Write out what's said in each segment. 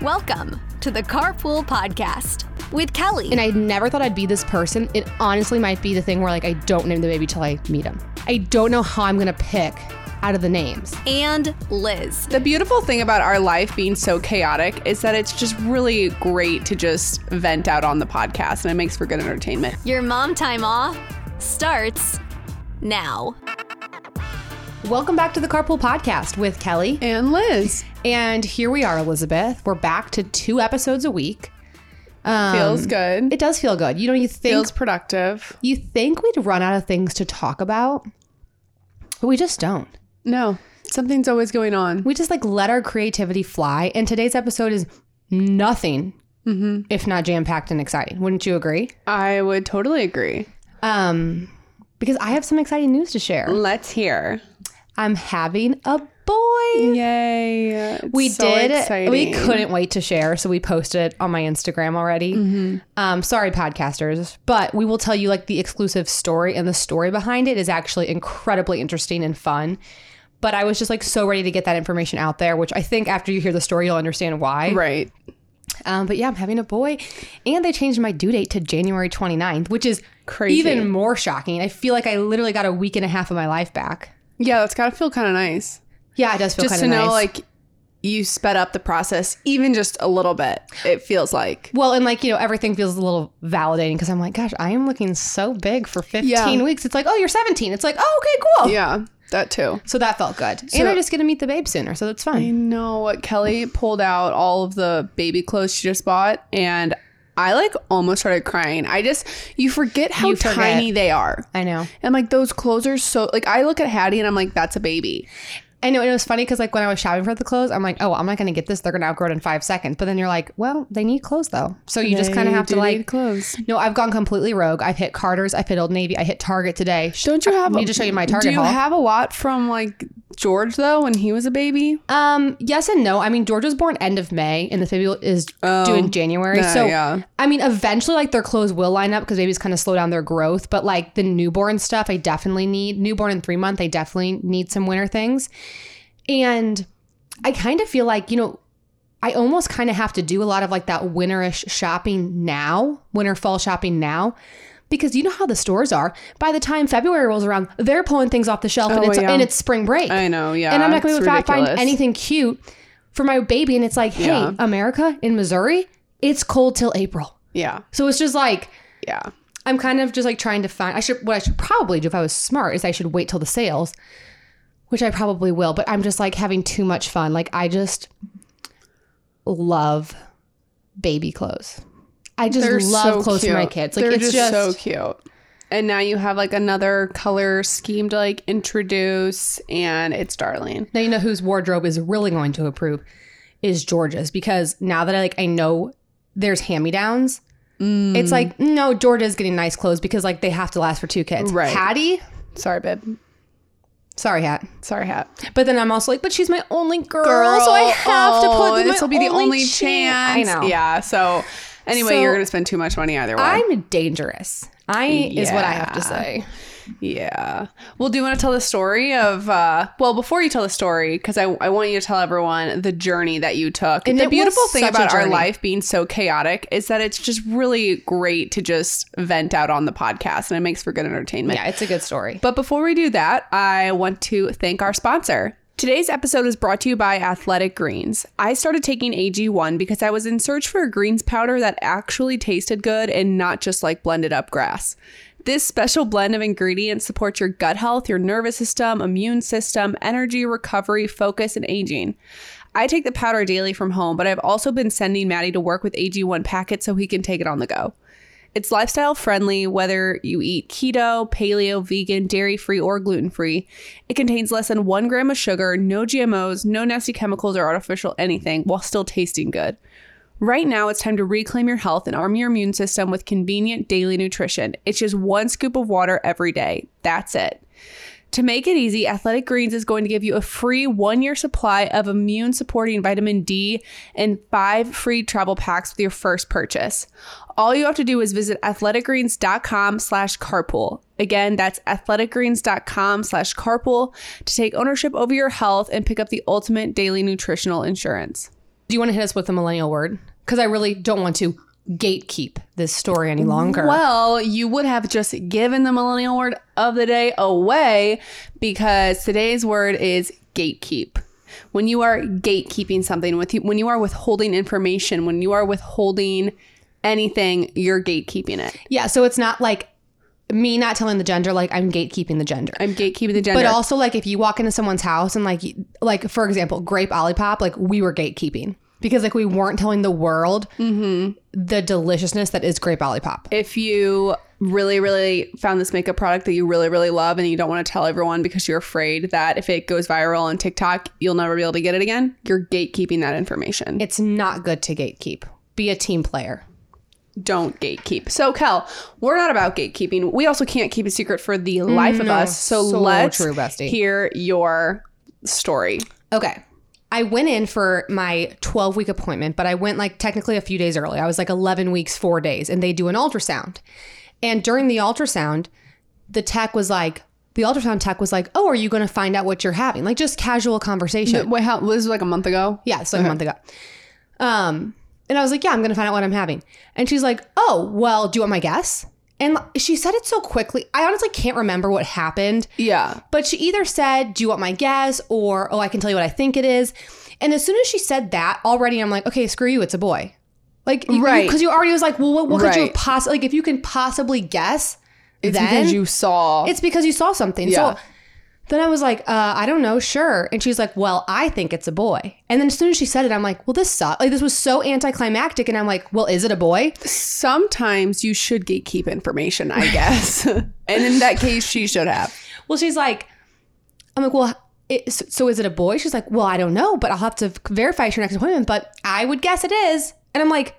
Welcome to the Carpool Podcast with Kelly. And I never thought I'd be this person. It honestly might be the thing where like I don't name the baby till I meet him. I don't know how I'm gonna pick out of the names. and Lizz. The beautiful thing about our life being so chaotic is that it's just really great to just vent out on the podcast and it makes for good entertainment. Your mom time off starts now. Welcome back to the Carpool Podcast with Kelly. And Lizz And here we are, Elizabeth. We're back to two episodes a week. Um, feels good. It does feel good. You know, you think feels productive. you think we'd run out of things to talk about, but we just don't. No, something's always going on. We just like let our creativity fly. And today's episode is nothing if not jam packed and exciting. Wouldn't you agree? I would totally agree. Um, because I have some exciting news to share. Let's hear. I'm having a boy. Yay. We so did. exciting. We couldn't wait to share, so we posted it on my Instagram already. Mm-hmm. Um, sorry, podcasters, but we will tell you like the exclusive story, and the story behind it is actually incredibly interesting and fun. But I was just like so ready to get that information out there, which I think after you hear the story, you'll understand why. Right. Um, but yeah, I'm having a boy, and they changed my due date to January 29th, which is Crazy. even more shocking. I feel like I literally got a week and a half of my life back. Yeah, that's got to feel kind of nice. Yeah, it does feel just to of know, like, you sped up the process even just a little bit, it feels like. Well, and like, you know, everything feels a little validating because I'm like, gosh, I am looking so big for 15 Yeah. weeks. It's like, oh, you're 17. It's like, oh, okay, cool. Yeah, that too. So that felt good. and I just get to meet the babe sooner. So that's fine. I fine. know what Kelly pulled out all of the baby clothes she just bought, and I like almost started crying. I just you forget how You forget. tiny they are. I know. And like those clothes are so like I look at Hattie and I'm like, that's a baby. I know. And it was funny because like when I was shopping for the clothes, I'm like, oh, I'm not going to get this. They're going to outgrow it in five seconds. But then you're like, well, they need clothes though. So you just kind of have to like, need clothes. no, I've gone completely rogue. I've hit Carter's. I've hit Old Navy. I hit Target today. Don't you have I need to show you my Target Do you haul. have a lot from like George though when he was a baby? Um, yes and no. I mean, George was born end of May, and the baby is due in January. yeah, so, yeah. I mean, eventually, like their clothes will line up because babies kind of slow down their growth. But like the newborn stuff, I definitely need newborn and three month. I definitely need some winter things, and I kind of feel like you know. I almost kind of have to do a lot of like that winterish shopping now, winter fall shopping now, because you know how the stores are. By the time February rolls around, they're pulling things off the shelf and Oh, it's yeah. and it's spring break I know, yeah. and I'm not going to be able to find anything cute for my baby. And it's like, hey, Yeah. America in Missouri, it's cold till April. Yeah, So it's just like yeah. I'm kind of just like trying to find. I should what I should probably do if I was smart is I should wait till the sales, which I probably will. But I'm just like having too much fun. Like I just love baby clothes. I just They're love so clothes for my kids. Like They're it's just, so cute. And now you have like another color scheme to like introduce, and it's darling. Now you know whose wardrobe is really going to approve is Georgia's because now that I like I know there's hand me downs. Mm. It's like no, Georgia's getting nice clothes because like they have to last for two kids. Right. Hattie, Sorry, babe. sorry, Hat. Sorry, hat. But then I'm also like, but she's my only girl, so I have to put this will be the only chance. chance. I know. Yeah. So anyway, So, you're gonna spend too much money either way. I'm dangerous. I is what I have to say. Yeah. Well, do you want to tell the story of, uh, well, before you tell the story, because I, I want you to tell everyone the journey that you took. And the beautiful thing about our life being so chaotic is that it's just really great to just vent out on the podcast and it makes for good entertainment. Yeah, it's a good story. But before we do that, I want to thank our sponsor. Today's episode is brought to you by Athletic Greens. I started taking AG1 because I was in search for a greens powder that actually tasted good and not just like blended up grass. This special blend of ingredients supports your gut health, your nervous system, immune system, energy, recovery, focus, and aging. I take the powder daily from home, but I've also been sending Maddie to work with AG1 packets so he can take it on the go. It's lifestyle friendly, whether you eat keto, paleo, vegan, dairy free, or gluten free. It contains less than one gram of sugar, no GMOs, no nasty chemicals or artificial anything, while still tasting good. Right now, it's time to reclaim your health and arm your immune system with convenient daily nutrition. It's just one scoop of water every day. That's it. To make it easy, Athletic Greens is going to give you a free one year supply of immune supporting vitamin D and five free travel packs with your first purchase. All you have to do is visit athleticgreens.com slash carpool. Again, that's athleticgreens.com slash carpool to take ownership over your health and pick up the ultimate daily nutritional insurance. Do you want to hit us with a millennial word? Because I really don't want to gatekeep this story any longer. Well, you would have just given the millennial word of the day away because today's word is gatekeep. When you are gatekeeping something, with you, when you are withholding information, when you are withholding anything, you're gatekeeping it. yeah, so it's not like me not telling the gender, like I'm gatekeeping the gender. I'm gatekeeping the gender. But also, like, if you walk into someone's house and, like, like for example, grape olipop, like we were gatekeeping because, like, we weren't telling the world mm-hmm. the deliciousness that is grape olipop. if you really, really found this makeup product that you really, really love and you don't want to tell everyone because you're afraid that if it goes viral on TikTok, you'll never be able to get it again, you're gatekeeping that information. It's not good to gatekeep. Be a team player. don't gatekeep. So, Kel, we're not about gatekeeping. We also can't keep a secret for the life of us. So, so let's true, hear your story. Okay. I went in for my 12 week appointment, but I went like technically a few days early. I was like 11 weeks, four days, and they do an ultrasound. And during the ultrasound, the tech was like, the ultrasound tech was like, Oh, are you going to find out what you're having? Like just casual conversation. Wait, how this was like a month ago? Yeah, it's like a month ago. Um, and I was like, yeah, I'm gonna find out what I'm having. And she's like, oh, well, do you want my guess? And she said it so quickly. I honestly can't remember what happened. Yeah. But she either said, do you want my guess? Or, oh, I can tell you what I think it is. And as soon as she said that, already I'm like, okay, screw you, it's a boy. Like, Right. Because you, already was like, well, what, what could you Right. possibly, like, if you can possibly guess, It's then because you saw. it's because you saw something. Yeah. So then I was like, uh, I don't know, sure. And she's like, well, I think it's a boy. And then as soon as she said it, I'm like, well, this sucks. Like, this was so anticlimactic. And I'm like, well, is it a boy? Sometimes you should gatekeep information, I guess. and in that case, she should have. Well, she's like, I'm like, well, it, so so is it a boy? She's like, well, I don't know, but I'll have to verify at your next appointment. But I would guess it is. And I'm like,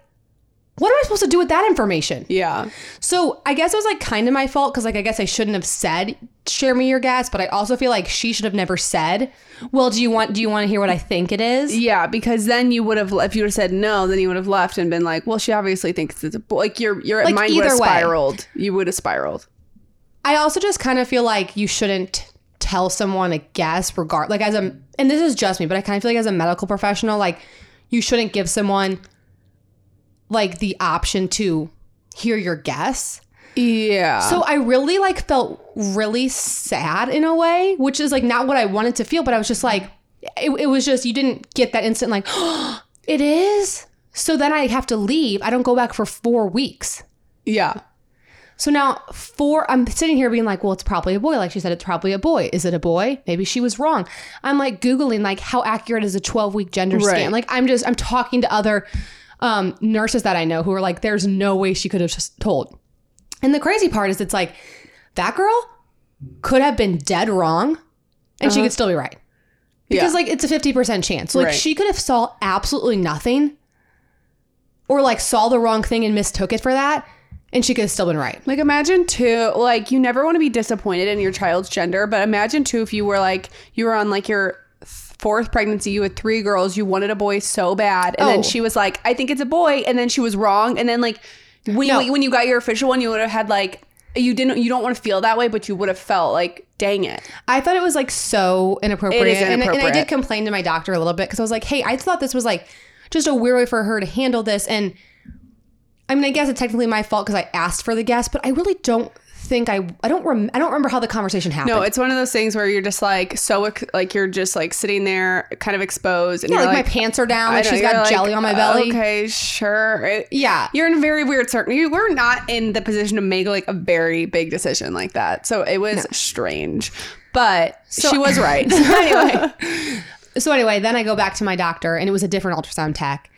what am I supposed to do with that information? Yeah. So I guess it was like kind of my fault because like I guess I shouldn't have said share me your guess, but I also feel like she should have never said, well, do you want do you want to hear what I think it is? Yeah, because then you would have, if you would have said no, then you would have left and been like, well, she obviously thinks it's a boy. Like your your Like, mind would have either way. spiraled. You would have spiraled. I also just kind of feel like you shouldn't tell someone a guess regard like as a and this is just me, but I kind of feel like as a medical professional, like you shouldn't give someone like the option to hear your guess. Yeah. So I really like felt really sad in a way, which is like not what I wanted to feel, but I was just like, it, it was just, you didn't get that instant like, it is. So then I have to leave. I don't go back for four weeks. yeah. So now four, I'm sitting here being like, well, it's probably a boy. Like she said, it's probably a boy. Is it a boy? Maybe she was wrong. I'm like Googling like how accurate is a 12 week gender Right. scan? Like I'm just, I'm talking to other um, nurses that I know who are like, there's no way she could have just told. And the crazy part is it's like that girl could have been dead wrong and she could still be right. Because Uh-huh. Yeah. like it's a 50% chance. Like Right. she could have saw absolutely nothing or like saw the wrong thing and mistook it for that and she could have still been right. Like imagine too, like you never want to be disappointed in your child's gender, but imagine too if you were like you were on like your fourth pregnancy, you had three girls, you wanted a boy so bad, and Oh. then she was like, I think it's a boy, and then she was wrong, and then like when No. you, when you got your official one, you would have had like you didn't you don't want to feel that way, but you would have felt like dang it. I thought it was like so inappropriate. Is And- And, I did complain to my doctor a little bit because I was like, hey, I thought this was like just a weird way for her to handle this. And I mean, I guess it's technically my fault because I asked for the guest, but I really don't think I I don't rem- I don't remember how the conversation happened. No, it's one of those things where you're just like so like you're just like sitting there, kind of exposed, and yeah, like, like, my pants are down, like she's got like, jelly on my uh, belly. Okay, sure. It- Yeah. you're in a very weird circle. You were not in the position to make like a very big decision like that, so it was strange. But she was right. anyway, so anyway, then I go back to my doctor, and it was a different ultrasound tech,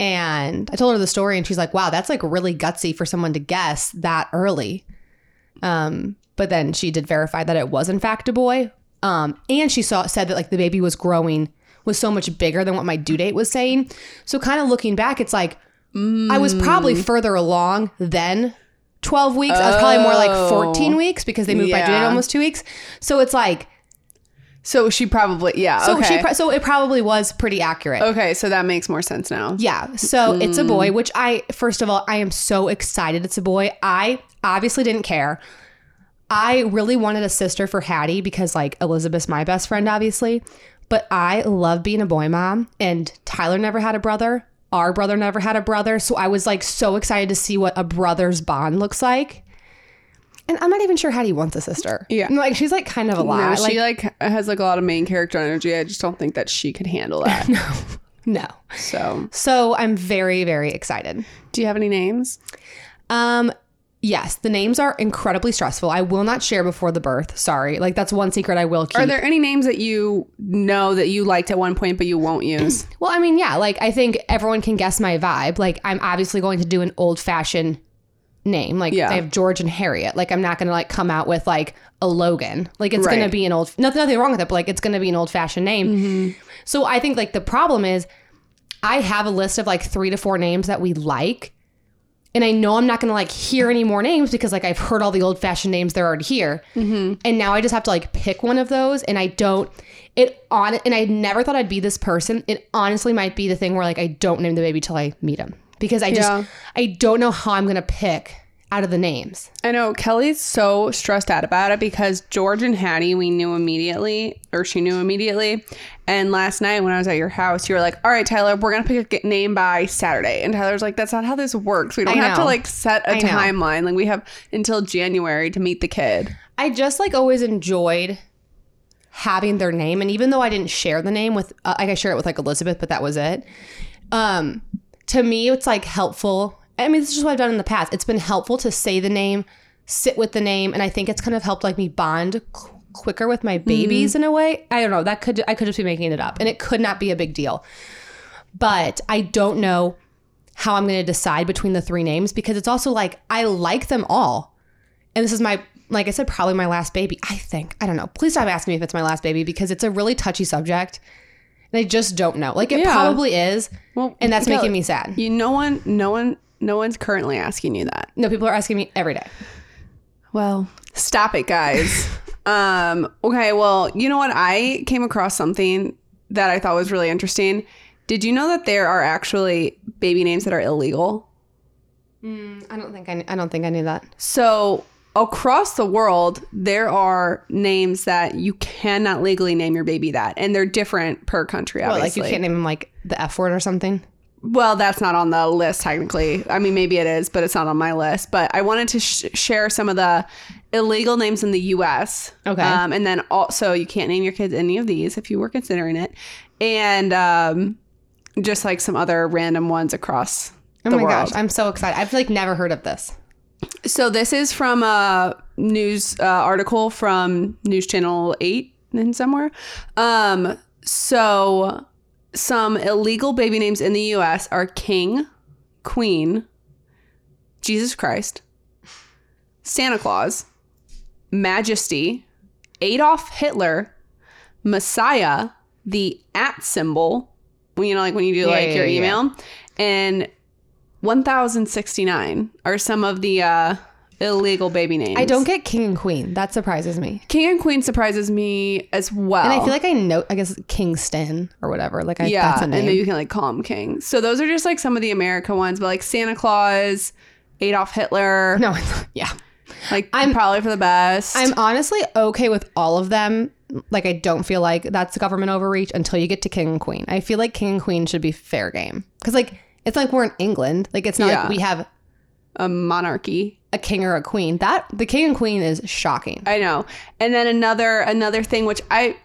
And I told her the story, and she's like, "Wow, that's like really gutsy for someone to guess that early." Um, but then she did verify that it was in fact a boy. Um, and she saw said that like the baby was growing was so much bigger than what my due date was saying. So kind of looking back, it's like I was probably Mm. further along than 12 weeks. I was probably more like 14 Oh. weeks because they moved my due date almost two weeks. So it's like So she probably yeah. so okay. she pro- so it probably was pretty accurate. okay, so that makes more sense now. Yeah. So it's a Mm. boy, which I, first of all, I am so excited it's a boy. I obviously didn't care. I really wanted a sister for Hattie because, like, Elizabeth's my best friend, obviously. But I love being a boy mom, and Tyler never had a brother. Our brother never had a brother. So I was, like, so excited to see what a brother's bond looks like. And I'm not even sure Hattie wants a sister. Yeah. Like, she's, like, kind of a lot. No, she like has like a lot of main character energy. I just don't think that she could handle that. no. no. so, So I'm very, very excited. do you have any names? Um, yes, the names are incredibly stressful. I will not share before the birth. Sorry. Like that's one secret I will keep. Are there any names that you know that you liked at one point but you won't use? well, I mean, yeah, like I think everyone can guess my vibe. Like I'm obviously going to do an old fashioned name. Like Yeah. I have George and Harriet. Like I'm not gonna like come out with like a Logan. Like it's gonna be an old nothing nothing wrong with it, but like it's gonna be an old fashioned name. Mm-hmm. So I think like the problem is I have a list of like three to four names that we like. And I know I'm not going to like hear any more names because like I've heard all the old fashioned names they're already here. Mm-hmm. And now I just have to like pick one of those. And I don't, it on, and I never thought I'd be this person. It honestly might be the thing where like I don't name the baby till I meet him because I just, Yeah. I don't know how I'm going to pick out of the names. I know Kelly's so stressed out about it because George and Hattie we knew immediately, or she knew immediately. And last night when I was at your house, you were like, "All right, Tyler, we're gonna pick a name by Saturday." And Tyler's like, "That's not how this works. We don't have to like set a timeline. Like we have until January to meet the kid." I just like always enjoyed having their name, and even though I didn't share the name with, uh, like I share it with like Elizabeth, but that was it. Um, to me, it's like helpful. I mean, this is just what I've done in the past. It's been helpful to say the name, sit with the name, and I think it's kind of helped like me bond qu- quicker with my babies mm-hmm. in a way. I don't know. That could I could just be making it up, and it could not be a big deal. But I don't know how I'm going to decide between the three names because it's also like I like them all and this is my like I said, probably my last baby. I think I don't know. Please stop asking me if it's my last baby because it's a really touchy subject, I just don't know. Like it Yeah. probably is, Well, and that's making me sad. You, no one, no one, no one's currently asking you that. No, people are asking me every day. Well, stop it, guys. um, okay, well, you know what? I came across something that I thought was really interesting. Did you know that there are actually baby names that are illegal? I don't think I. I don't think I knew that. So across the world, there are names that you cannot legally name your baby that, and they're different per country. Well, Obviously, like you can't name him like the F word or something. Well, that's not on the list technically. I mean, maybe it is, but it's not on my list. But I wanted to sh- share some of the illegal names in the U.S. Okay. Um, and then also, you can't name your kids any of these if you were considering it, and um, just like some other random ones across the Oh my world. gosh, I'm so excited. I've like never heard of this. So this is from a news uh, article from News Channel Eight and somewhere. Um, so some illegal baby names in the U.S. are King, Queen, Jesus Christ, Santa Claus, Majesty, Adolf Hitler, Messiah, the at symbol. You know, like when you do Yeah, like yeah, your yeah. email, and 1069 are some of the uh, illegal baby names. I don't get king and queen. That surprises me. King and Queen surprises me as well. And I feel like I know. I guess Kingston or whatever. Like I, yeah, that's a and then name. you can like call him King. So those are just like some of the America ones, but like Santa Claus, Adolf Hitler, no, it's- yeah. like I'm- probably for the best. I'm honestly okay with all of them. Like I don't feel like that's government overreach until you get to king and queen. I feel like king and queen should be fair game because like it's like we're in England. Like it's not Yeah. like we have a monarchy. a king or a queen. That the king and queen is shocking. I know. And then another another thing which I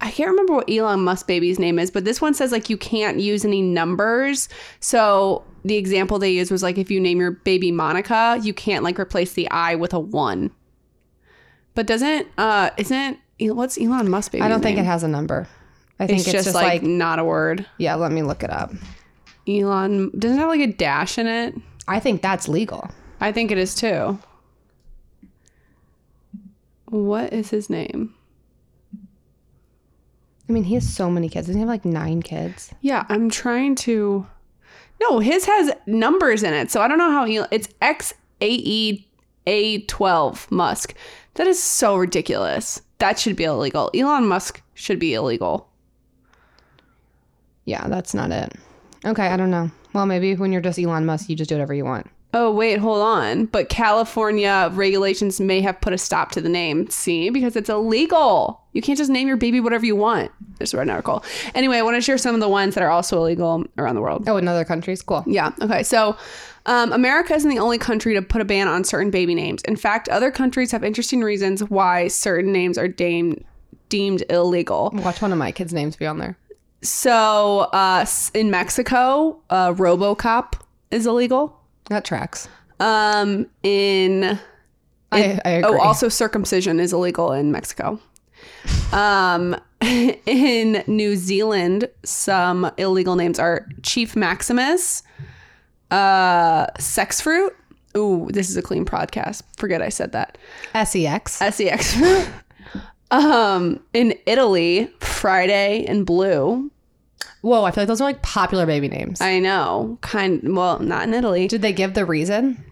I can't remember what Elon Musk baby's name is, but this one says like you can't use any numbers. So the example they used was like if you name your baby Monica, you can't like replace the I with a one. But doesn't uh isn't what's Elon Musk baby? I don't think it has a number. I think It's, it's, just, like, not a word. yeah. Let me look it up. Elon doesn't have like a dash in it. I think that's legal. I think it is too. What is his name? I mean, he has so many kids. Doesn't he have like nine kids? Yeah, I'm trying to. No, his has numbers in it, so I don't know how he. It's X A E A twelve Musk. That is so ridiculous. That should be illegal. Elon Musk should be illegal. Yeah, that's not it. Okay, I don't know. Well, maybe when you're just Elon Musk, you just do whatever you want. Oh wait, hold on. But California regulations may have put a stop to the name. See, because it's illegal. You can't just name your baby whatever you want. There's an article. Anyway, I want to share some of the ones that are also illegal around the world. Oh, in other countries? Cool. Yeah. Okay. So, um, America isn't the only country to put a ban on certain baby names. In fact, other countries have interesting reasons why certain names are deemed deemed illegal. Watch one of my kids' names be on there. So, uh, in Mexico, uh, RoboCop is illegal. That tracks. Um, in I, I agree. oh, also circumcision is illegal in Mexico. Um, in New Zealand, some illegal names are Chief Maximus, uh, Sex Fruit. Ooh, this is a clean podcast. Forget I said that. sex. Sex Fruit. Um, in Italy, Friday and Blue. Whoa, I feel like those are like popular baby names. I know, kind. Well, not in Italy. Did they give the reason?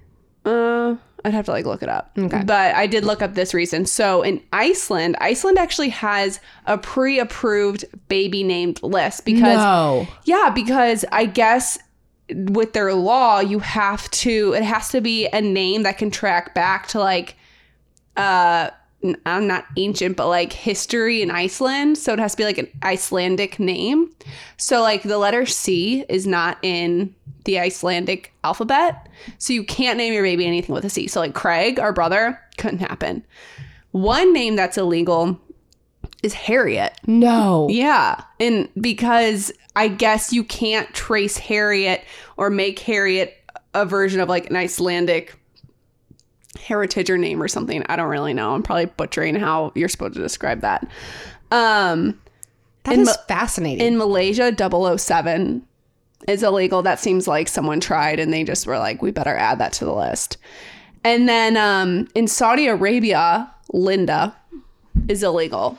Uh, I'd have to like look it up. Okay. But I did look up this reason. So in Iceland, Iceland actually has a pre-approved baby named list because no. yeah, because I guess with their law, you have to it has to be a name that can track back to like uh I'm not ancient, but like history in Iceland. So it has to be like an Icelandic name. So like the letter C is not in the Icelandic alphabet. So you can't name your baby anything with a C. So like Craig, our brother, couldn't happen. One name that's illegal is Harriet. No. Yeah. And because I guess you can't trace Harriet or make Harriet a version of like an Icelandic heritage or name or something. I don't really know. I'm probably butchering how you're supposed to describe that. Um That is Ma- fascinating. in Malaysia 007 is illegal. That seems like someone tried and they just were like we better add that to the list. And then um in Saudi Arabia, Linda is illegal.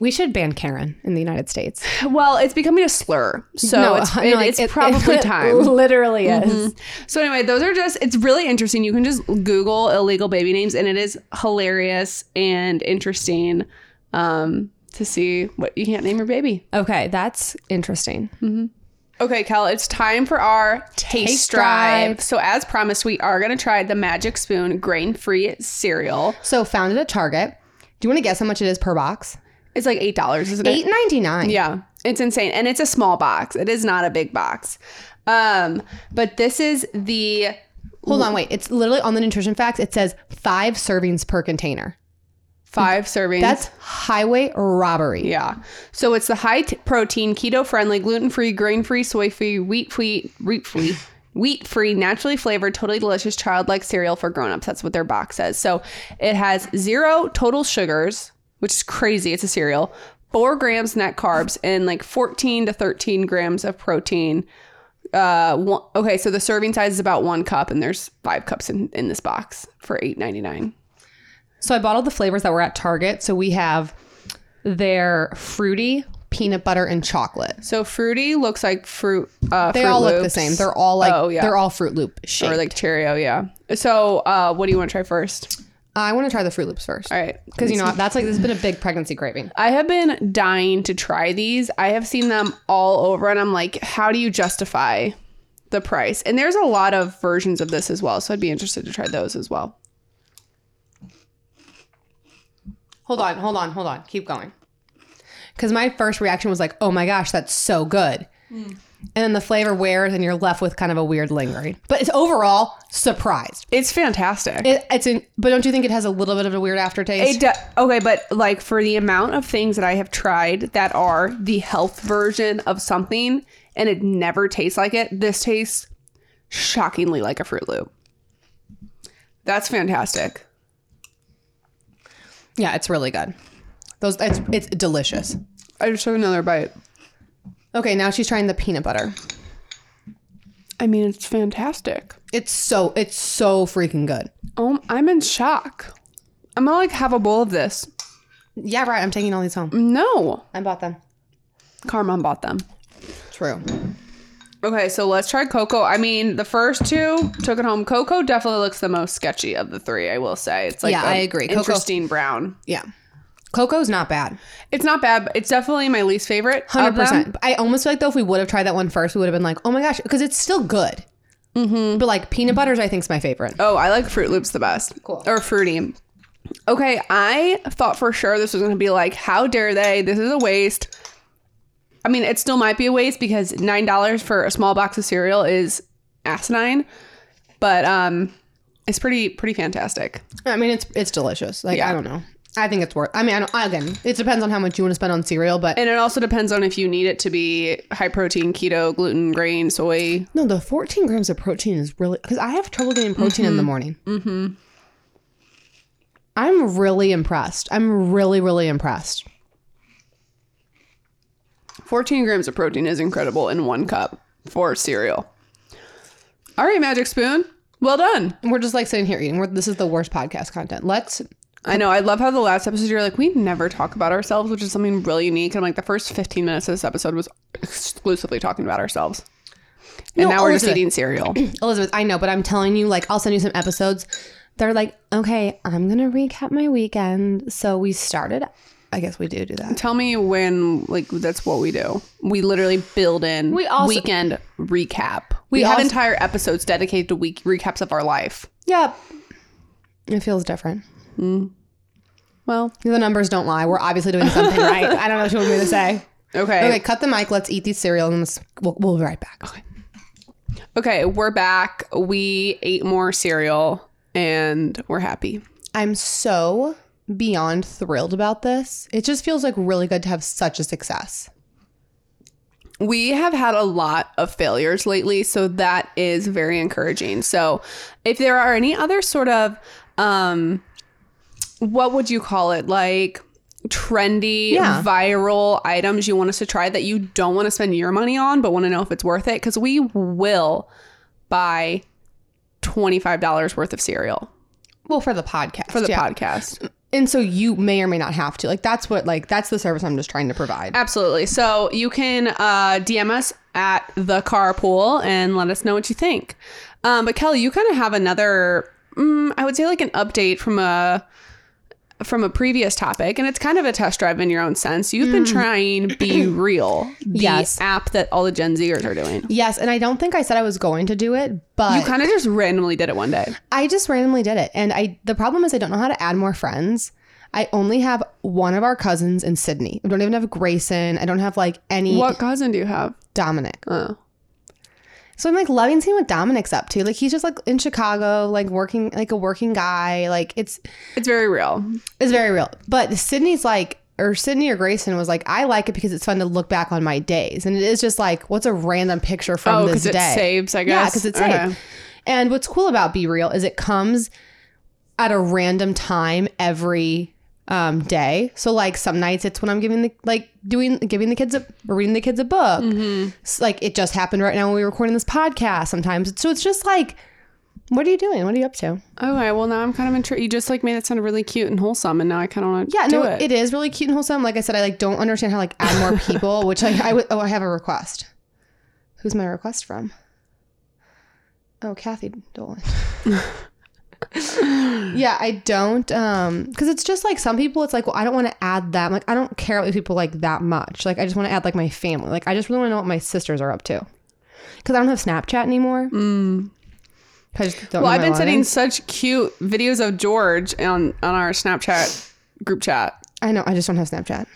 We should ban Karen in the United States. Well, it's becoming a slur. So it's, no, it- like, it's it- probably it time. Literally is. So anyway, those are just it's really interesting. You can just Google illegal baby names and it is hilarious and interesting um to see what you can't name your baby. Okay, that's interesting. Okay, Kel, it's time for our taste, Taste drive. drive. So as promised, we are gonna try the Magic Spoon grain-free cereal. So found it at Target. Do you want to guess how much it is per box? It's like eight dollars, isn't it? Eight ninety nine. Yeah, it's insane, and it's a small box. It is not a big box. Um, but this is the Hold on, wait. It's literally on the nutrition facts. It says five servings per container. five servings. That's highway robbery. Yeah. So it's the high t- protein, keto friendly, gluten free, grain free, soy free, wheat free, wheat free, wheat free, naturally flavored, totally delicious, childlike cereal for grown-ups. That's what their box says. So it has zero total sugars, which is crazy. It's a cereal. Four grams net carbs and like 14 to 13 grams of protein. Uh, one, okay, so the serving size is about one cup, and there's five cups in, in this box for eight ninety nine. So I bought all the flavors that were at Target. So we have their fruity, peanut butter, and chocolate. So fruity looks like fruit. Uh, They Fruit all look the same. They're all like Oh, yeah. they're all Froot Loop shaped. or like Cheerio, yeah. So, uh, what do you want to try first? I want to try the Froot Loops first. All right, Because you know that's like this has been a big pregnancy craving. I have been dying to try these. I have seen them all over, and I'm like, how do you justify the price? And there's a lot of versions of this as well, so I'd be interested to try those as well. Hold on, hold on, hold on. Keep going. Because my first reaction was like, oh my gosh, that's so good. Hmm. And then the flavor wears and you're left with kind of a weird lingering. But it's overall surprised. It's fantastic. It, it's in, but don't you think it has a little bit of a weird aftertaste? It do- okay, but like for the amount of things that I have tried that are the health version of something, and it never tastes like it, this tastes shockingly like a Froot Loop. That's fantastic. yeah, it's really good. Those it's it's delicious. I just took another bite. Okay, now she's trying the peanut butter. I mean, it's fantastic. It's so it's so freaking good. Oh, I'm in shock. I'm gonna like have a bowl of this. Yeah, right. I'm taking all these home. No, I bought them. Carmen bought them. True. Okay, so let's try Coco. I mean, the first two took it home. Coco definitely looks the most sketchy of the three. I will say it's like Yeah, I agree. Coco- Interesting brown. Yeah. Coco's not bad. It's not bad. But it's definitely my least favorite. Hundred percent. I almost feel like though if we would have tried that one first, we would have been like, oh my gosh, because it's still good. Mm-hmm. But like peanut butters, I think is my favorite. Oh, I like Froot Loops the best. Cool. Or fruity. Okay, I thought for sure this was going to be like, how dare they? This is a waste. I mean, it still might be a waste because nine dollars for a small box of cereal is asinine, but um, it's pretty pretty fantastic. I mean, it's it's delicious. Like Yeah. I don't know. I think it's worth. I mean, I don't, again, it depends on how much you want to spend on cereal, but And it also depends on if you need it to be high protein, keto, gluten, grain, soy. no, the 14 grams of protein is really because I have trouble getting protein in the morning. Mm-hmm. I'm really impressed. I'm really really impressed. 14 grams of protein is incredible in one cup for cereal. All right, Magic Spoon. Well done. We're just like sitting here eating. We're, this is the worst podcast content. Let's I know. I love how the last episode you're like, we never talk about ourselves, which is something really unique. And I'm like, the first 15 minutes of this episode was exclusively talking about ourselves. And No, now we're just Elizabeth. eating cereal. Elizabeth, I know, but I'm telling you, like, I'll send you some episodes. They're like, okay, I'm gonna recap my weekend. So we started. I guess we do do that. Tell me when, like, that's what we do. We literally build in We also- weekend recap. We, We have also- entire episodes dedicated to week recaps of our life. Yep. It feels different. Well, The numbers don't lie. We're obviously doing something right. I don't know what you want me to say. okay. Okay, cut the mic. Let's eat these cereal and let's, we'll, we'll be right back. Okay. Okay, we're back. We ate more cereal and we're happy. I'm so beyond thrilled about this. It just feels like really good to have such a success. We have had a lot of failures lately, so that is very encouraging. So, if there are any other sort of um what would you call it? Like trendy Yeah. viral items you want us to try that you don't want to spend your money on but want to know if it's worth it cuz we will buy $25 worth of cereal Well, for the podcast. for the yeah. podcast. And so you may or may not have to. Like that's what like that's the service I'm just trying to provide. Absolutely. So you can uh, DM us at the carpool and let us know what you think. Um, but Kelly, you kind of have another, mm, I would say like an update from a from a previous topic, and it's kind of a test drive in your own sense. You've been mm. trying Be Real, the Yes. app that all the Gen Zers are doing. Yes, and I don't think I said I was going to do it, but You kind of just randomly did it one day. I just randomly did it. And I the problem is I don't know how to add more friends. I only have one of our cousins in Sydney. I don't even have Grayson. I don't have like any What cousin do you have? Dominic. Oh. So I'm like loving seeing what Dominic's up to. Like he's just like in Chicago, like working like a working guy. Like it's It's very real. it's very real. But Sydney's like or Sydney or Grayson was like, I like it because it's fun to look back on my days. And it is just like, what's a random picture from Oh, this because it day? saves, I guess. Yeah, because it's Okay. And what's cool about BeReal is it comes at a random time every um, day. So like some nights it's when I'm giving the like doing giving the kids a reading the kids a book. Mm-hmm. Like it just happened right now when we were recording this podcast. Sometimes so it's just like, what are you doing? What are you up to? Okay, well now I'm kind of intrigued. You just like made it sound really cute and wholesome, and now I kind of want to Yeah, no, it. it is really cute and wholesome. Like I said, I like don't understand how like add more people. which like I would. Oh, I have a request. Who's my request from? Oh, Kathy Dolan. yeah, I don't. Um, because it's just like some people. It's like, well, I don't want to add that. Like, I don't care about people like that much. Like, I just want to add like my family. Like, I just really want to know what my sisters are up to. Because I don't have Snapchat anymore. Mm. Well, I've been sending such cute videos of George on on our Snapchat group chat. I know. I just don't have Snapchat.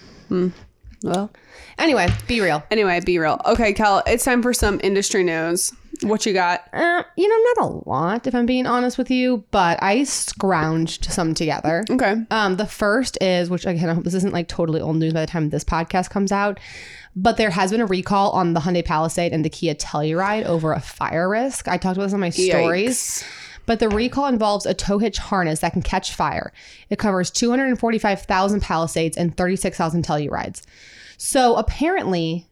Well, Anyway, be real. anyway, be real. Okay, Kel, it's time for some industry news. What you got? Uh, you know, not a lot, if I'm being honest with you, but I scrounged some together. Okay. Um, the first is, which again, I hope this isn't like totally old news by the time this podcast comes out, but there has been a recall on the Hyundai Palisade and the Kia Telluride over a fire risk. I talked about this on my stories. Yikes. But the recall involves a tow hitch harness that can catch fire. It covers 245,000 Palisades and 36,000 Tellurides. So apparently,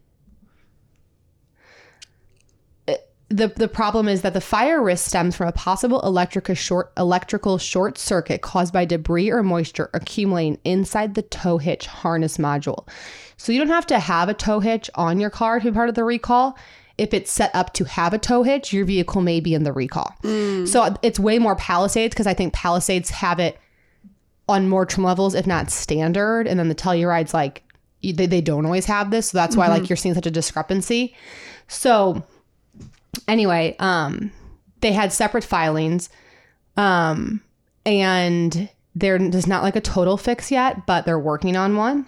the the problem is that the fire risk stems from a possible electrical short electrical short circuit caused by debris or moisture accumulating inside the tow hitch harness module. So you don't have to have a tow hitch on your car to be part of the recall. If it's set up to have a tow hitch, your vehicle may be in the recall. So it's way more Palisades because I think Palisades have it on more trim levels, if not standard, and then the Telluride's like they, they don't always have this, so that's why like you're seeing such a discrepancy. So anyway, um, they had separate filings, um, and there is not like a total fix yet, but they're working on one.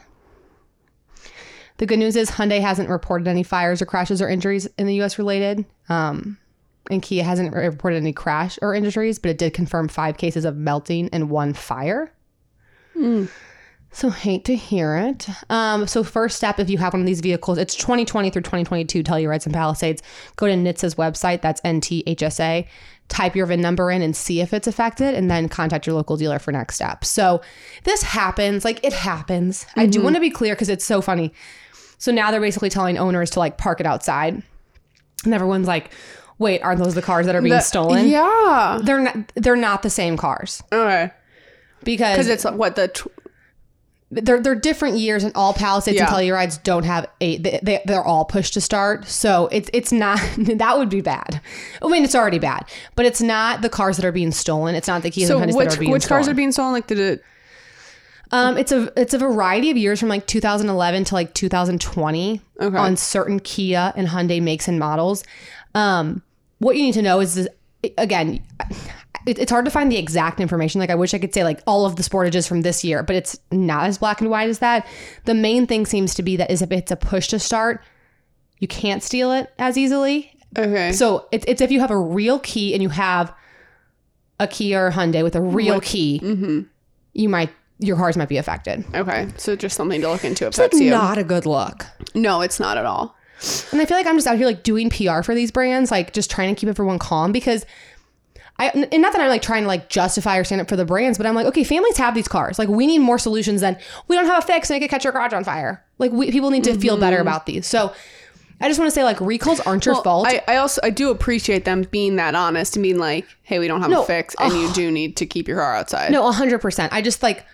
The good news is Hyundai hasn't reported any fires or crashes or injuries in the U.S. related. Um, and Kia hasn't reported any crash or injuries, but it did confirm five cases of melting and one fire. So hate to hear it. Um, so first step, if you have one of these vehicles, it's 2020 through 2022 Tellurides and Palisades. Go to NHTSA's website. That's NTHSA. Type your VIN number in and see if it's affected, and then contact your local dealer for next steps. So this happens, like it happens. I do want to be clear because it's so funny. So now they're basically telling owners to like park it outside, and everyone's like, "Wait, aren't those the cars that are being The- stolen?" Yeah. They're not. They're not the same cars Okay. because Because it's what the tw- they're they're different years and all Palisades Yeah. and Tellurides don't have eight they, they they're all push to start so it's it's not that would be bad I mean it's already bad but it's not the cars that are being stolen it's not the keys so and which that are being which cars are being stolen? Like did it? Um it's a it's a variety of years from like 2011 to like 2020 Okay. on certain Kia and Hyundai makes and models um what you need to know is this, again it, it's hard to find the exact information. Like I wish I could say like all of the sportages from this year, but it's not as black and white as that. The main thing seems to be that is if it's a push to start, you can't steal it as easily. Okay. So it's, it's if you have a real key and you have a Kia or a Hyundai with a real key, mm-hmm. you might your cars might be affected. Okay. So just something to look into if It's like that's you. not a good look. no, it's not at all. And I feel like I'm just out here like doing PR for these brands, like just trying to keep everyone calm because I and not that I'm like trying to like justify or stand up for the brands, but I'm like, okay, families have these cars. Like we need more solutions than we don't have a fix and it could catch your garage on fire. Like we, people need to feel better mm-hmm. about these. So I just want to say like recalls aren't your Well, fault. I, I also I do appreciate them being that honest and being like, hey, we don't have No. a fix and you do need to keep your car outside. No, hundred percent. I just like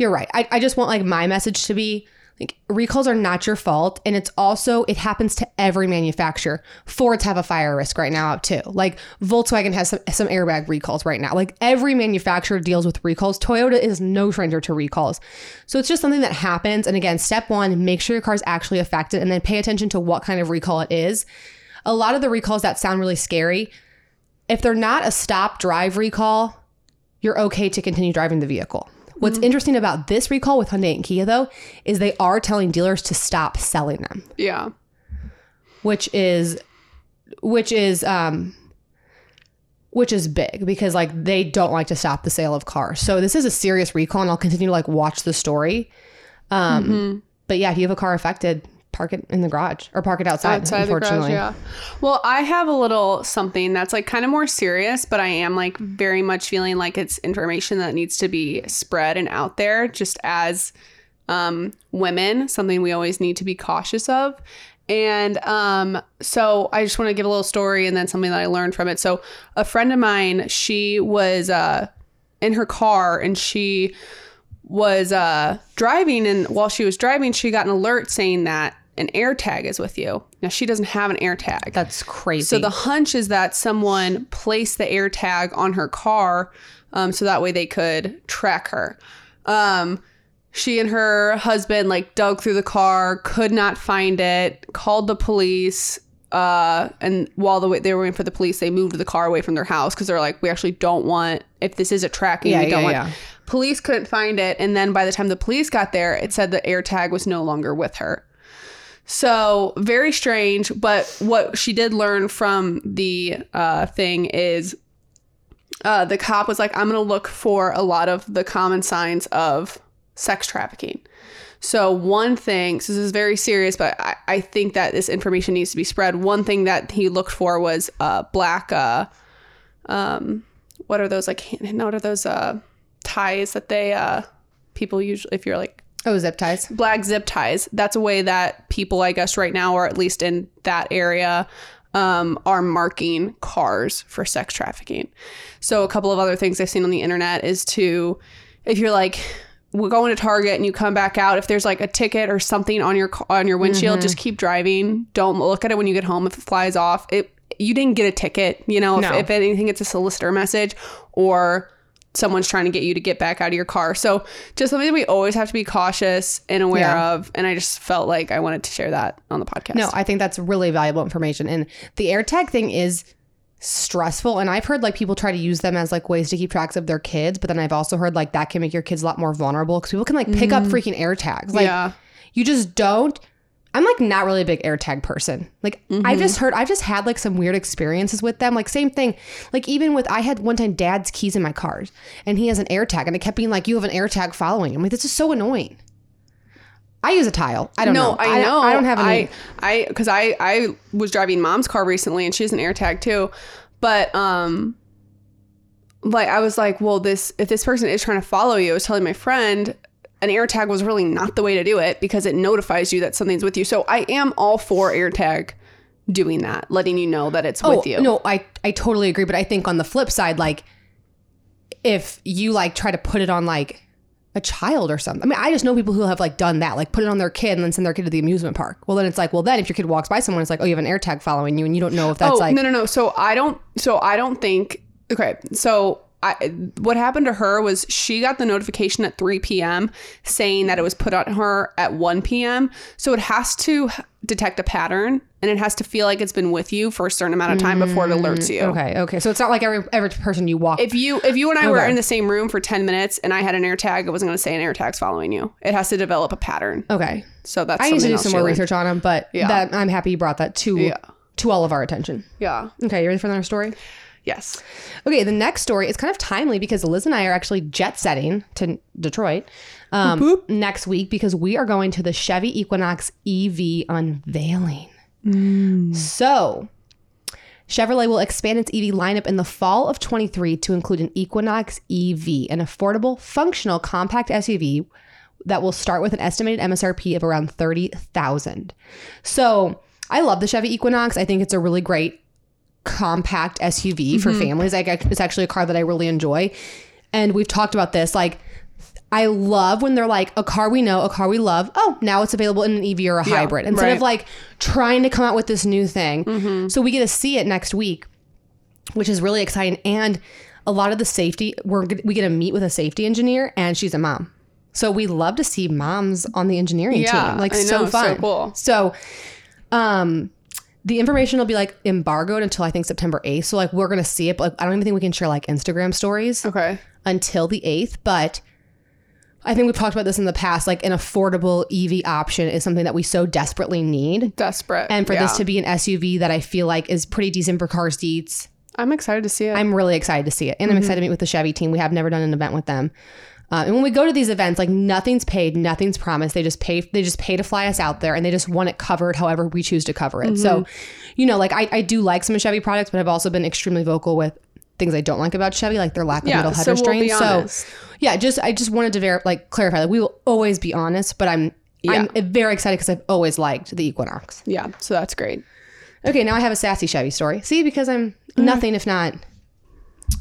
you're right. I, I just want like my message to be like recalls are not your fault. And it's also it happens to every manufacturer. Fords have a fire risk right now up too. Like Volkswagen has some, some airbag recalls right now. Like every manufacturer deals with recalls. Toyota is no stranger to recalls. So it's just something that happens. And again, step one, make sure your car's actually affected and then pay attention to what kind of recall it is. A lot of the recalls that sound really scary, if they're not a stop drive recall, you're okay to continue driving the vehicle. What's interesting about this recall with Hyundai and Kia though is they are telling dealers to stop selling them, Yeah. which is which is um which is big because like they don't like to stop the sale of cars. So this is a serious recall and I'll continue to like watch the story. Um but yeah, if you have a car affected, park it in the garage or park it outside, outside the garage yeah. Well i have a little something that's like kind of more serious but i am like very much feeling like it's information that needs to be spread and out there just as um, women something we always need to be cautious of. And um, so i just want to give a little story and then something that i learned from it. So a friend of mine she was uh, in her car and she was uh, driving, and while she was driving, she got an alert saying that an air tag is with you. Now she doesn't have an air tag. That's crazy. so the hunch is that someone placed the air tag on her car, um, so that way they could track her. Um, she and her husband like dug through the car, could not find it, called the police. Uh, and while the way they were waiting for the police, they moved the car away from their house because they're like, we actually don't want if this is a tracking, Yeah, we don't yeah, want. yeah. Police couldn't find it, and then by the time the police got there, it said the air tag was no longer with her. So very strange. But what she did learn from the uh, thing is uh, the cop was like, I'm going to look for a lot of the common signs of sex trafficking. So, one thing, so this is very serious, but I, I think that this information needs to be spread. One thing that he looked for was uh, black, uh, um, what are those like, what are those uh, ties that they, uh, people usually, if you're like oh, zip ties. black zip ties. That's a way that people, I guess, right now, or at least in that area, um, are marking cars for sex trafficking. So a couple of other things I've seen on the internet is to, if you're like, we're going to Target and you come back out, if there's like a ticket or something on your on your windshield, just keep driving. Don't look at it when you get home. If it flies off, it you didn't get a ticket. You know, if, if anything, it's a solicitor message or someone's trying to get you to get back out of your car. So just something that we always have to be cautious and aware Yeah. of. And I just felt like I wanted to share that on the podcast. No, I think that's really valuable information. And the AirTag thing is stressful. And I've heard like people try to use them as like ways to keep tracks of their kids, but then I've also heard like that can make your kids a lot more vulnerable because people can like pick up mm-hmm. freaking AirTags. Like yeah. you just don't. I'm like not really a big AirTag person. Like I just heard, I've just had like some weird experiences with them. Like same thing. Like even with, I had one time dad's keys in my car and he has an AirTag and it kept being like, you have an AirTag following. I'm like, this is so annoying. I use a tile. I don't no, know. I don't- know. I don't have any. I, I, because I, I was driving mom's car recently, and she has an AirTag too. But um, like I was like, well, this if this person is trying to follow you, I was telling my friend, an AirTag was really not the way to do it because it notifies you that something's with you. So I am all for AirTag doing that, letting you know that it's with oh, you. Oh, No, I I totally agree, but I think on the flip side, like if you like try to put it on like a child or something. I mean, I just know people who have like done that, like put it on their kid and then send their kid to the amusement park. Well, then it's like, well, then if your kid walks by someone, it's like, oh, you have an AirTag following you, and you don't know if that's oh like, no no no so i don't so i don't think okay so I, what happened to her was she got the notification at 3 p.m. saying that it was put on her at 1 p.m. So it has to detect a pattern and it has to feel like it's been with you for a certain amount of time before it alerts you. Mm, okay, okay, so it's not like every every person you walk. If you if you and I were in the same room for 10 minutes and I had an AirTag, it wasn't going to say an AirTag's following you. It has to develop a pattern. okay, So that's I need to do some more research on them, but Yeah. that I'm happy you brought that to Yeah. to all of our attention. Yeah. Okay, you ready for another story? Yes. Okay, the next story is kind of timely because Lizz and I are actually jet setting to Detroit um, next week because we are going to the Chevy Equinox EV unveiling. So, Chevrolet will expand its EV lineup in the fall of 23 to include an Equinox EV, an affordable, functional, compact SUV that will start with an estimated MSRP of around 30,000. So, I love the Chevy Equinox. I think it's a really great compact SUV for families. Like it's actually a car that I really enjoy. And we've talked about this. Like I love when they're like a car we know, a car we love. Oh, now it's available in an EV or a hybrid instead of like trying to come out with this new thing. So we get to see it next week, which is really exciting. And a lot of the safety, we're we get to meet with a safety engineer, and she's a mom. So we love to see moms on the engineering Yeah, team. Like I know, so so fun. cool. So, um, the information will be like embargoed until I think September 8th. So like we're gonna see it, but like, I don't even think we can share like Instagram stories Okay. until the 8th. But I think we've talked about this in the past. Like an affordable EV option is something that we so desperately need. Desperate. And for Yeah. this to be an SUV that I feel like is pretty decent for car seats, I'm excited to see it. I'm really excited to see it. And I'm mm-hmm. excited to meet with the Chevy team. We have never done an event with them. Uh, and when we go to these events, like nothing's paid, nothing's promised. They just pay. They just pay to fly us out there, and they just want it covered however we choose to cover it. So, you know, like I, I do like some Chevy products, but I've also been extremely vocal with things I don't like about Chevy, like their lack of Yeah, middle so header we'll so, yeah, just I just wanted to ver- like clarify that we will always be honest, but I'm I'm very excited because I've always liked the Equinox. yeah. So that's great. Okay, now I have a sassy Chevy story. See, because I'm Mm-hmm. nothing if not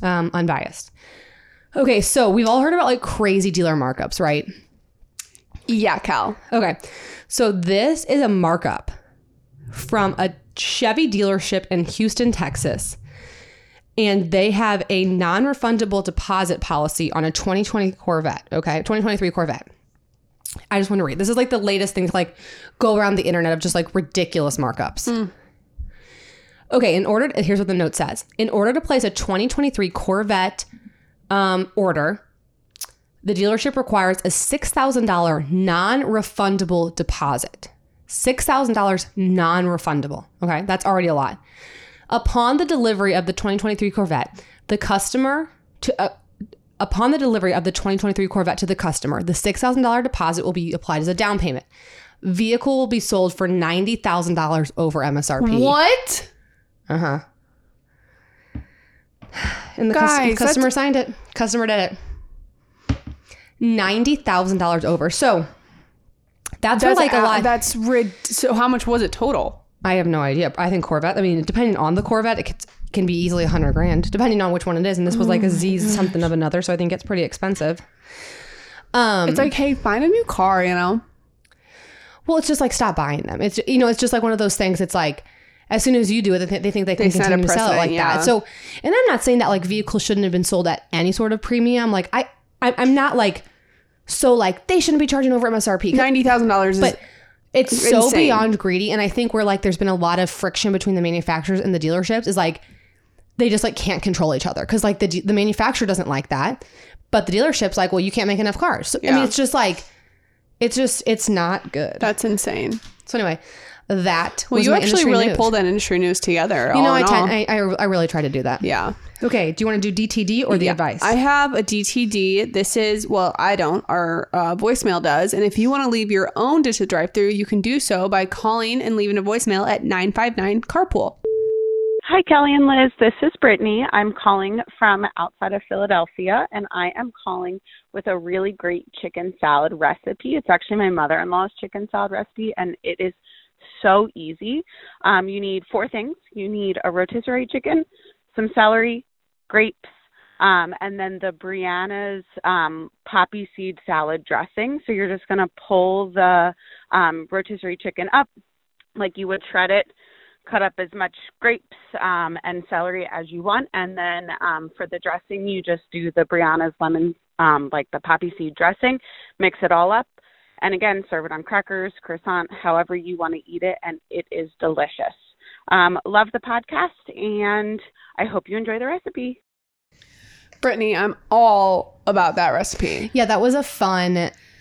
um, unbiased. Okay, so we've all heard about like crazy dealer markups, right? Yeah, Kel. Okay, so this is a markup from a Chevy dealership in Houston, Texas. And they have a non refundable deposit policy on a 2020 Corvette, okay? 2023 Corvette. I just want to read. This is like the latest thing to like go around the internet of just like ridiculous markups. Hmm. Okay, in order, to, here's what the note says. In order to place a 2023 Corvette um, order, the dealership requires a $6,000 non refundable deposit. $6,000 non refundable. Okay, that's already a lot. Upon the delivery of the 2023 Corvette, the customer to uh, upon the delivery of the 2023 Corvette to the customer, the $6,000 deposit will be applied as a down payment. Vehicle will be sold for $90,000 over MSRP. What? Uh huh. And the cus- Guys, customer signed it. Customer did it. Ninety thousand dollars over. So that's, That's like a lot. That's rid. So how much was it total? I have no idea. I think Corvette. I mean, depending on the Corvette, it could, can be easily a hundred grand, depending on which one it is. And this was like a Z something of another, so I think it's pretty expensive. Um, It's like, hey, find a new car, you know? well, it's just like stop buying them. It's you know, it's just like one of those things. It's like as soon as you do it, they, th- they think they can They continue to sell it like yeah. that. So, and I'm not saying that like vehicles shouldn't have been sold at any sort of premium. Like I, I I'm not like so like they shouldn't be charging over MSRP. $90,000 is. But it's so beyond greedy. And I think where like there's been a lot of friction between the manufacturers and the dealerships is like they just like can't control each other because like the the manufacturer doesn't like that, but the dealership's like, well, you can't make enough cars. So, I mean, it's just like it's just it's not good. that's insane. so anyway, that Well, was you my actually really news. pulled that industry news together. You know, all I, in all. tend, I, I I really try to do that. yeah. Okay. Do you want to do DTD or the Yeah. advice? I have a DTD. This is, well, I don't. Our uh, voicemail does. And if you want to leave your own Ditch the Drive Through, you can do so by calling and leaving a voicemail at 959 Carpool. Hi, Kelly and Lizz. This is Brittany. I'm calling from outside of Philadelphia, and I am calling with a really great chicken salad recipe. It's actually my mother in law's chicken salad recipe, and it is so easy. Um, you need four things you need a rotisserie chicken, some celery, grapes, um, and then the Brianna's um, poppy seed salad dressing. So you're just going to pull the um, rotisserie chicken up like you would shred it cut up as much grapes um, and celery as you want. And then um, for the dressing, you just do the Brianna's lemon, um, like the poppy seed dressing, mix it all up. And again, serve it on crackers, croissant, however you want to eat it. And it is delicious. Um, love the podcast, and I hope you enjoy the recipe. Brittany, I'm all about that recipe. yeah, that was a fun.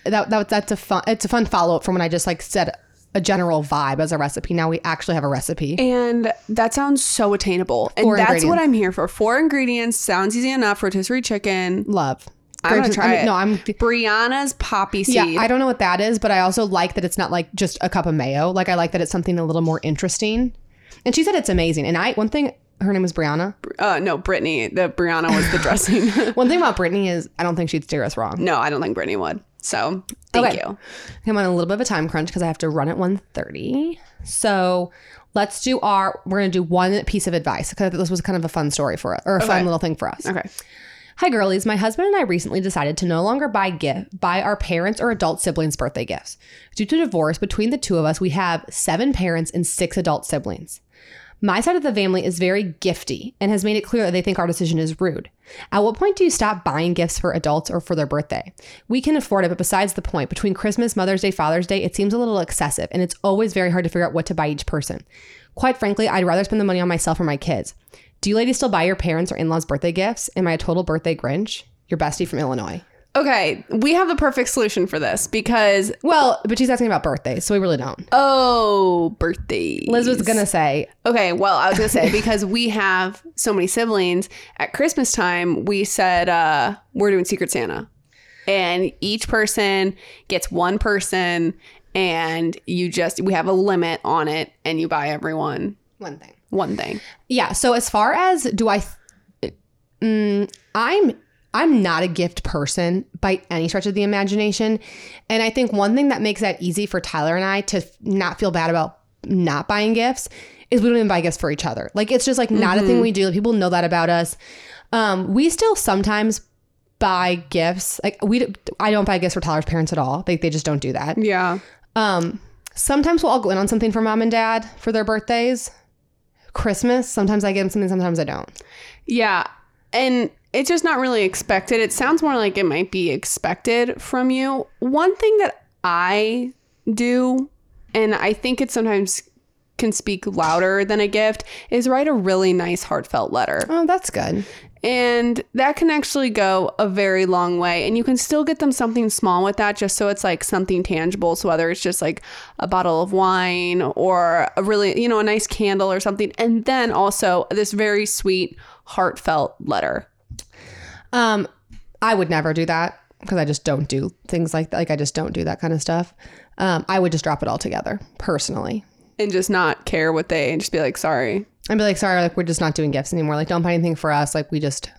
That that that's a fun. It's a fun follow up from when I just like said a general vibe as a recipe. Now we actually have a recipe. And that sounds so attainable. And that's what. I'm here for. Four ingredients. Sounds easy enough. Rotisserie chicken. Love. I'm going to try I mean, it. No, I'm. Brianna's poppy seed. Yeah, I don't know what that is, but I also like that it's not like just a cup of mayo. Like I like that it's something a little more interesting. And she said it's amazing. And I one thing her name was Brianna. uh, no, Brittany. The Brianna was the dressing. One thing about Brittany is I don't think she'd steer us wrong. no, I don't think Brittany would. So thank Okay. you. I'm on a little bit of a time crunch because I have to run at 1.30. So let's do our, we're going to do one piece of advice because this was kind of a fun story for us, or a fun little thing for us. Okay. Hi, girlies. My husband and I recently decided to no longer buy gift buy our parents or adult siblings birthday gifts. Due to divorce between the two of us, we have seven parents and six adult siblings. My side of the family is very gifty and has made it clear that they think our decision is rude. At what point do you stop buying gifts for adults or for their birthday? We can afford it, but besides the point, between Christmas, Mother's Day, Father's Day, it seems a little excessive, and it's always very hard to figure out what to buy each person. Quite frankly, I'd rather spend the money on myself or my kids. Do you ladies still buy your parents or in laws birthday gifts? Am I a total birthday Grinch? Your bestie from Illinois. Okay. We have the perfect solution for this because, Well, but she's asking about birthdays, so we really don't. oh, birthdays. Lizz was gonna say, Okay, well, I was gonna say because we have so many siblings. At Christmas time, we said uh, we're doing Secret Santa, and each person gets one person, and you just we have a limit on it, and you buy everyone one thing. One thing. Yeah. So as far as do I, mm, I'm I'm not a gift person by any stretch of the imagination, and I think one thing that makes that easy for Tyler and I to not feel bad about not buying gifts is we don't even buy gifts for each other. Like it's just like not a thing we do. People know that about us. Um, we still sometimes buy gifts. Like we, I don't buy gifts for Tyler's parents at all. They they just don't do that. Yeah, Um, sometimes we'll all go in on something for mom and dad for their birthdays. Christmas, sometimes I get them something, sometimes I don't. yeah, and it's just not really expected. It sounds more like it might be expected from you. One thing that I do, and I think it sometimes can speak louder than a gift, is write a really nice heartfelt letter. Oh, that's good. And that can actually go a very long way. And you can still get them something small with that, just so it's like something tangible. So whether it's just like a bottle of wine or a really, you know, a nice candle or something. And then also this very sweet, heartfelt letter. Um, I would never do that because I just don't do things like that. Like I just don't do that kind of stuff. Um, I would just drop it all together personally. And just not care what they, and just be like, sorry, I'd be like, sorry, like we're just not doing gifts anymore. Like don't buy anything for us. Like we just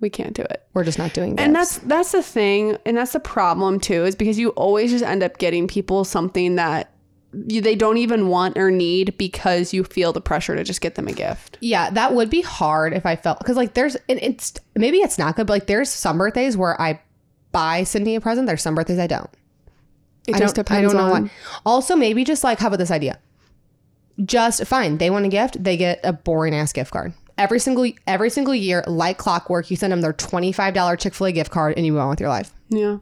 we can't do it. we're just not doing gifts. And that's that's the thing, and that's the problem too, is because you always just end up getting people something that you, they don't even want or need because you feel the pressure to just get them a gift. Yeah, that would be hard if I felt because like there's and it's maybe it's not good, but like there's some birthdays where I buy Cindy a present. There's some birthdays I don't. It I just don't, depends I don't know on. Also, maybe just like how about this idea? Just fine. They want a gift. They get a boring ass gift card every single every single year, like clockwork. You send them their twenty five dollar Chick fil A gift card, and you move on with your life. Yeah.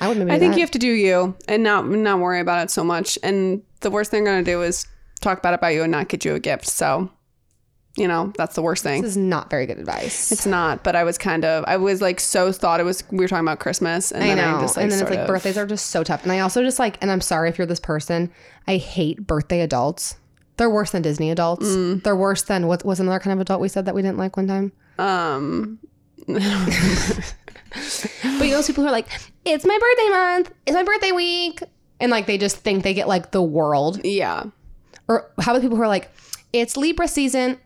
I would maybe. I think that. you have to do you and not not worry about it so much. And the worst thing they're gonna do is talk bad about you and not get you a gift. So, you know, that's the worst thing. This is not very good advice. It's not, but I was kind of I was like so thought it was we were talking about Christmas and I then know. I just like and then it's like of- birthdays are just so tough. And I also just like, and I'm sorry if you're this person, I hate birthday adults. They're worse than Disney adults. Mm. They're worse than what was another kind of adult we said that we didn't like one time. um But you know those people who are like, it's my birthday month, it's my birthday week. And like they just think they get like the world. yeah. Or how about people who are like, it's Libra season?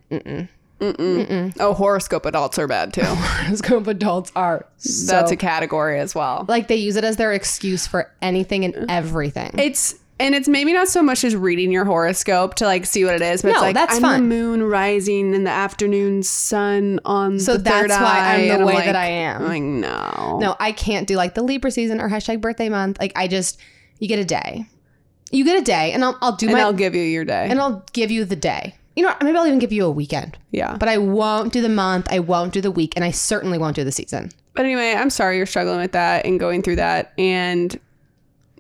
Oh, horoscope adults are bad too. Horoscope adults are so, That's a category as well. like they use it as their excuse for anything and everything. It's and it's maybe not so much as reading your horoscope to like see what it is, but it's No, like that's I'm fun. the moon rising in the afternoon sun on So the third that's why eye, I'm the way like- that I am. I'm like no, No, I can't do like the Libra season or hashtag birthday month. Like I just, you get a day. You get a day, and I'll, I'll do and my, I'll give you your day. and I'll give you the day. You know, maybe I'll even give you a weekend. yeah, But I won't do the month. I won't do the week, and I certainly won't do the season. But anyway, I'm sorry you're struggling with that and going through that, and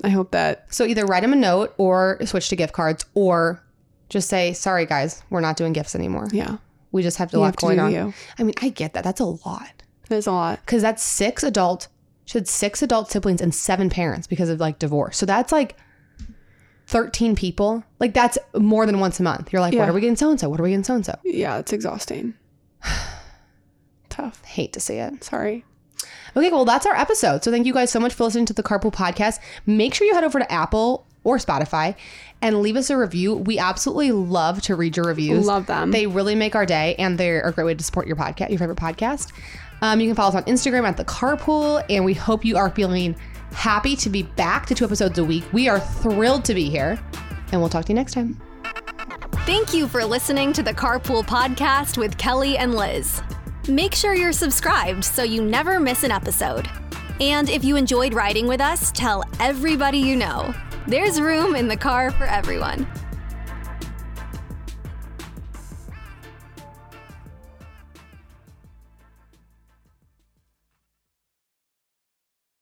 I hope that So either write them a note or switch to gift cards, or just say, "Sorry, guys, we're not doing gifts anymore. yeah, We just have a You lot have going on." you. I mean, I get that. That's a lot there's a lot. because that's six adult. She had six adult siblings and seven parents because of like divorce. So that's like 13 people. Like that's more than once a month. You're like, Yeah. what are we getting so and so? What are we getting so and so? Yeah, it's exhausting. Tough. Hate to see it. Sorry. Okay, well, that's our episode. So thank you guys so much for listening to the Carpool Podcast. Make sure you head over to Apple or Spotify and leave us a review. We absolutely love to read your reviews. Love them. They really make our day, and they're a great way to support your podcast, your favorite podcast. Um, you can follow us on Instagram at the Carpool, and we hope you are feeling happy to be back to two episodes a week. We are thrilled to be here, and we'll talk to you next time. Thank you for listening to the Carpool Podcast with Kelly and Lizz. Make sure you're subscribed so you never miss an episode. And if you enjoyed riding with us, tell everybody you know. There's room in the car for everyone.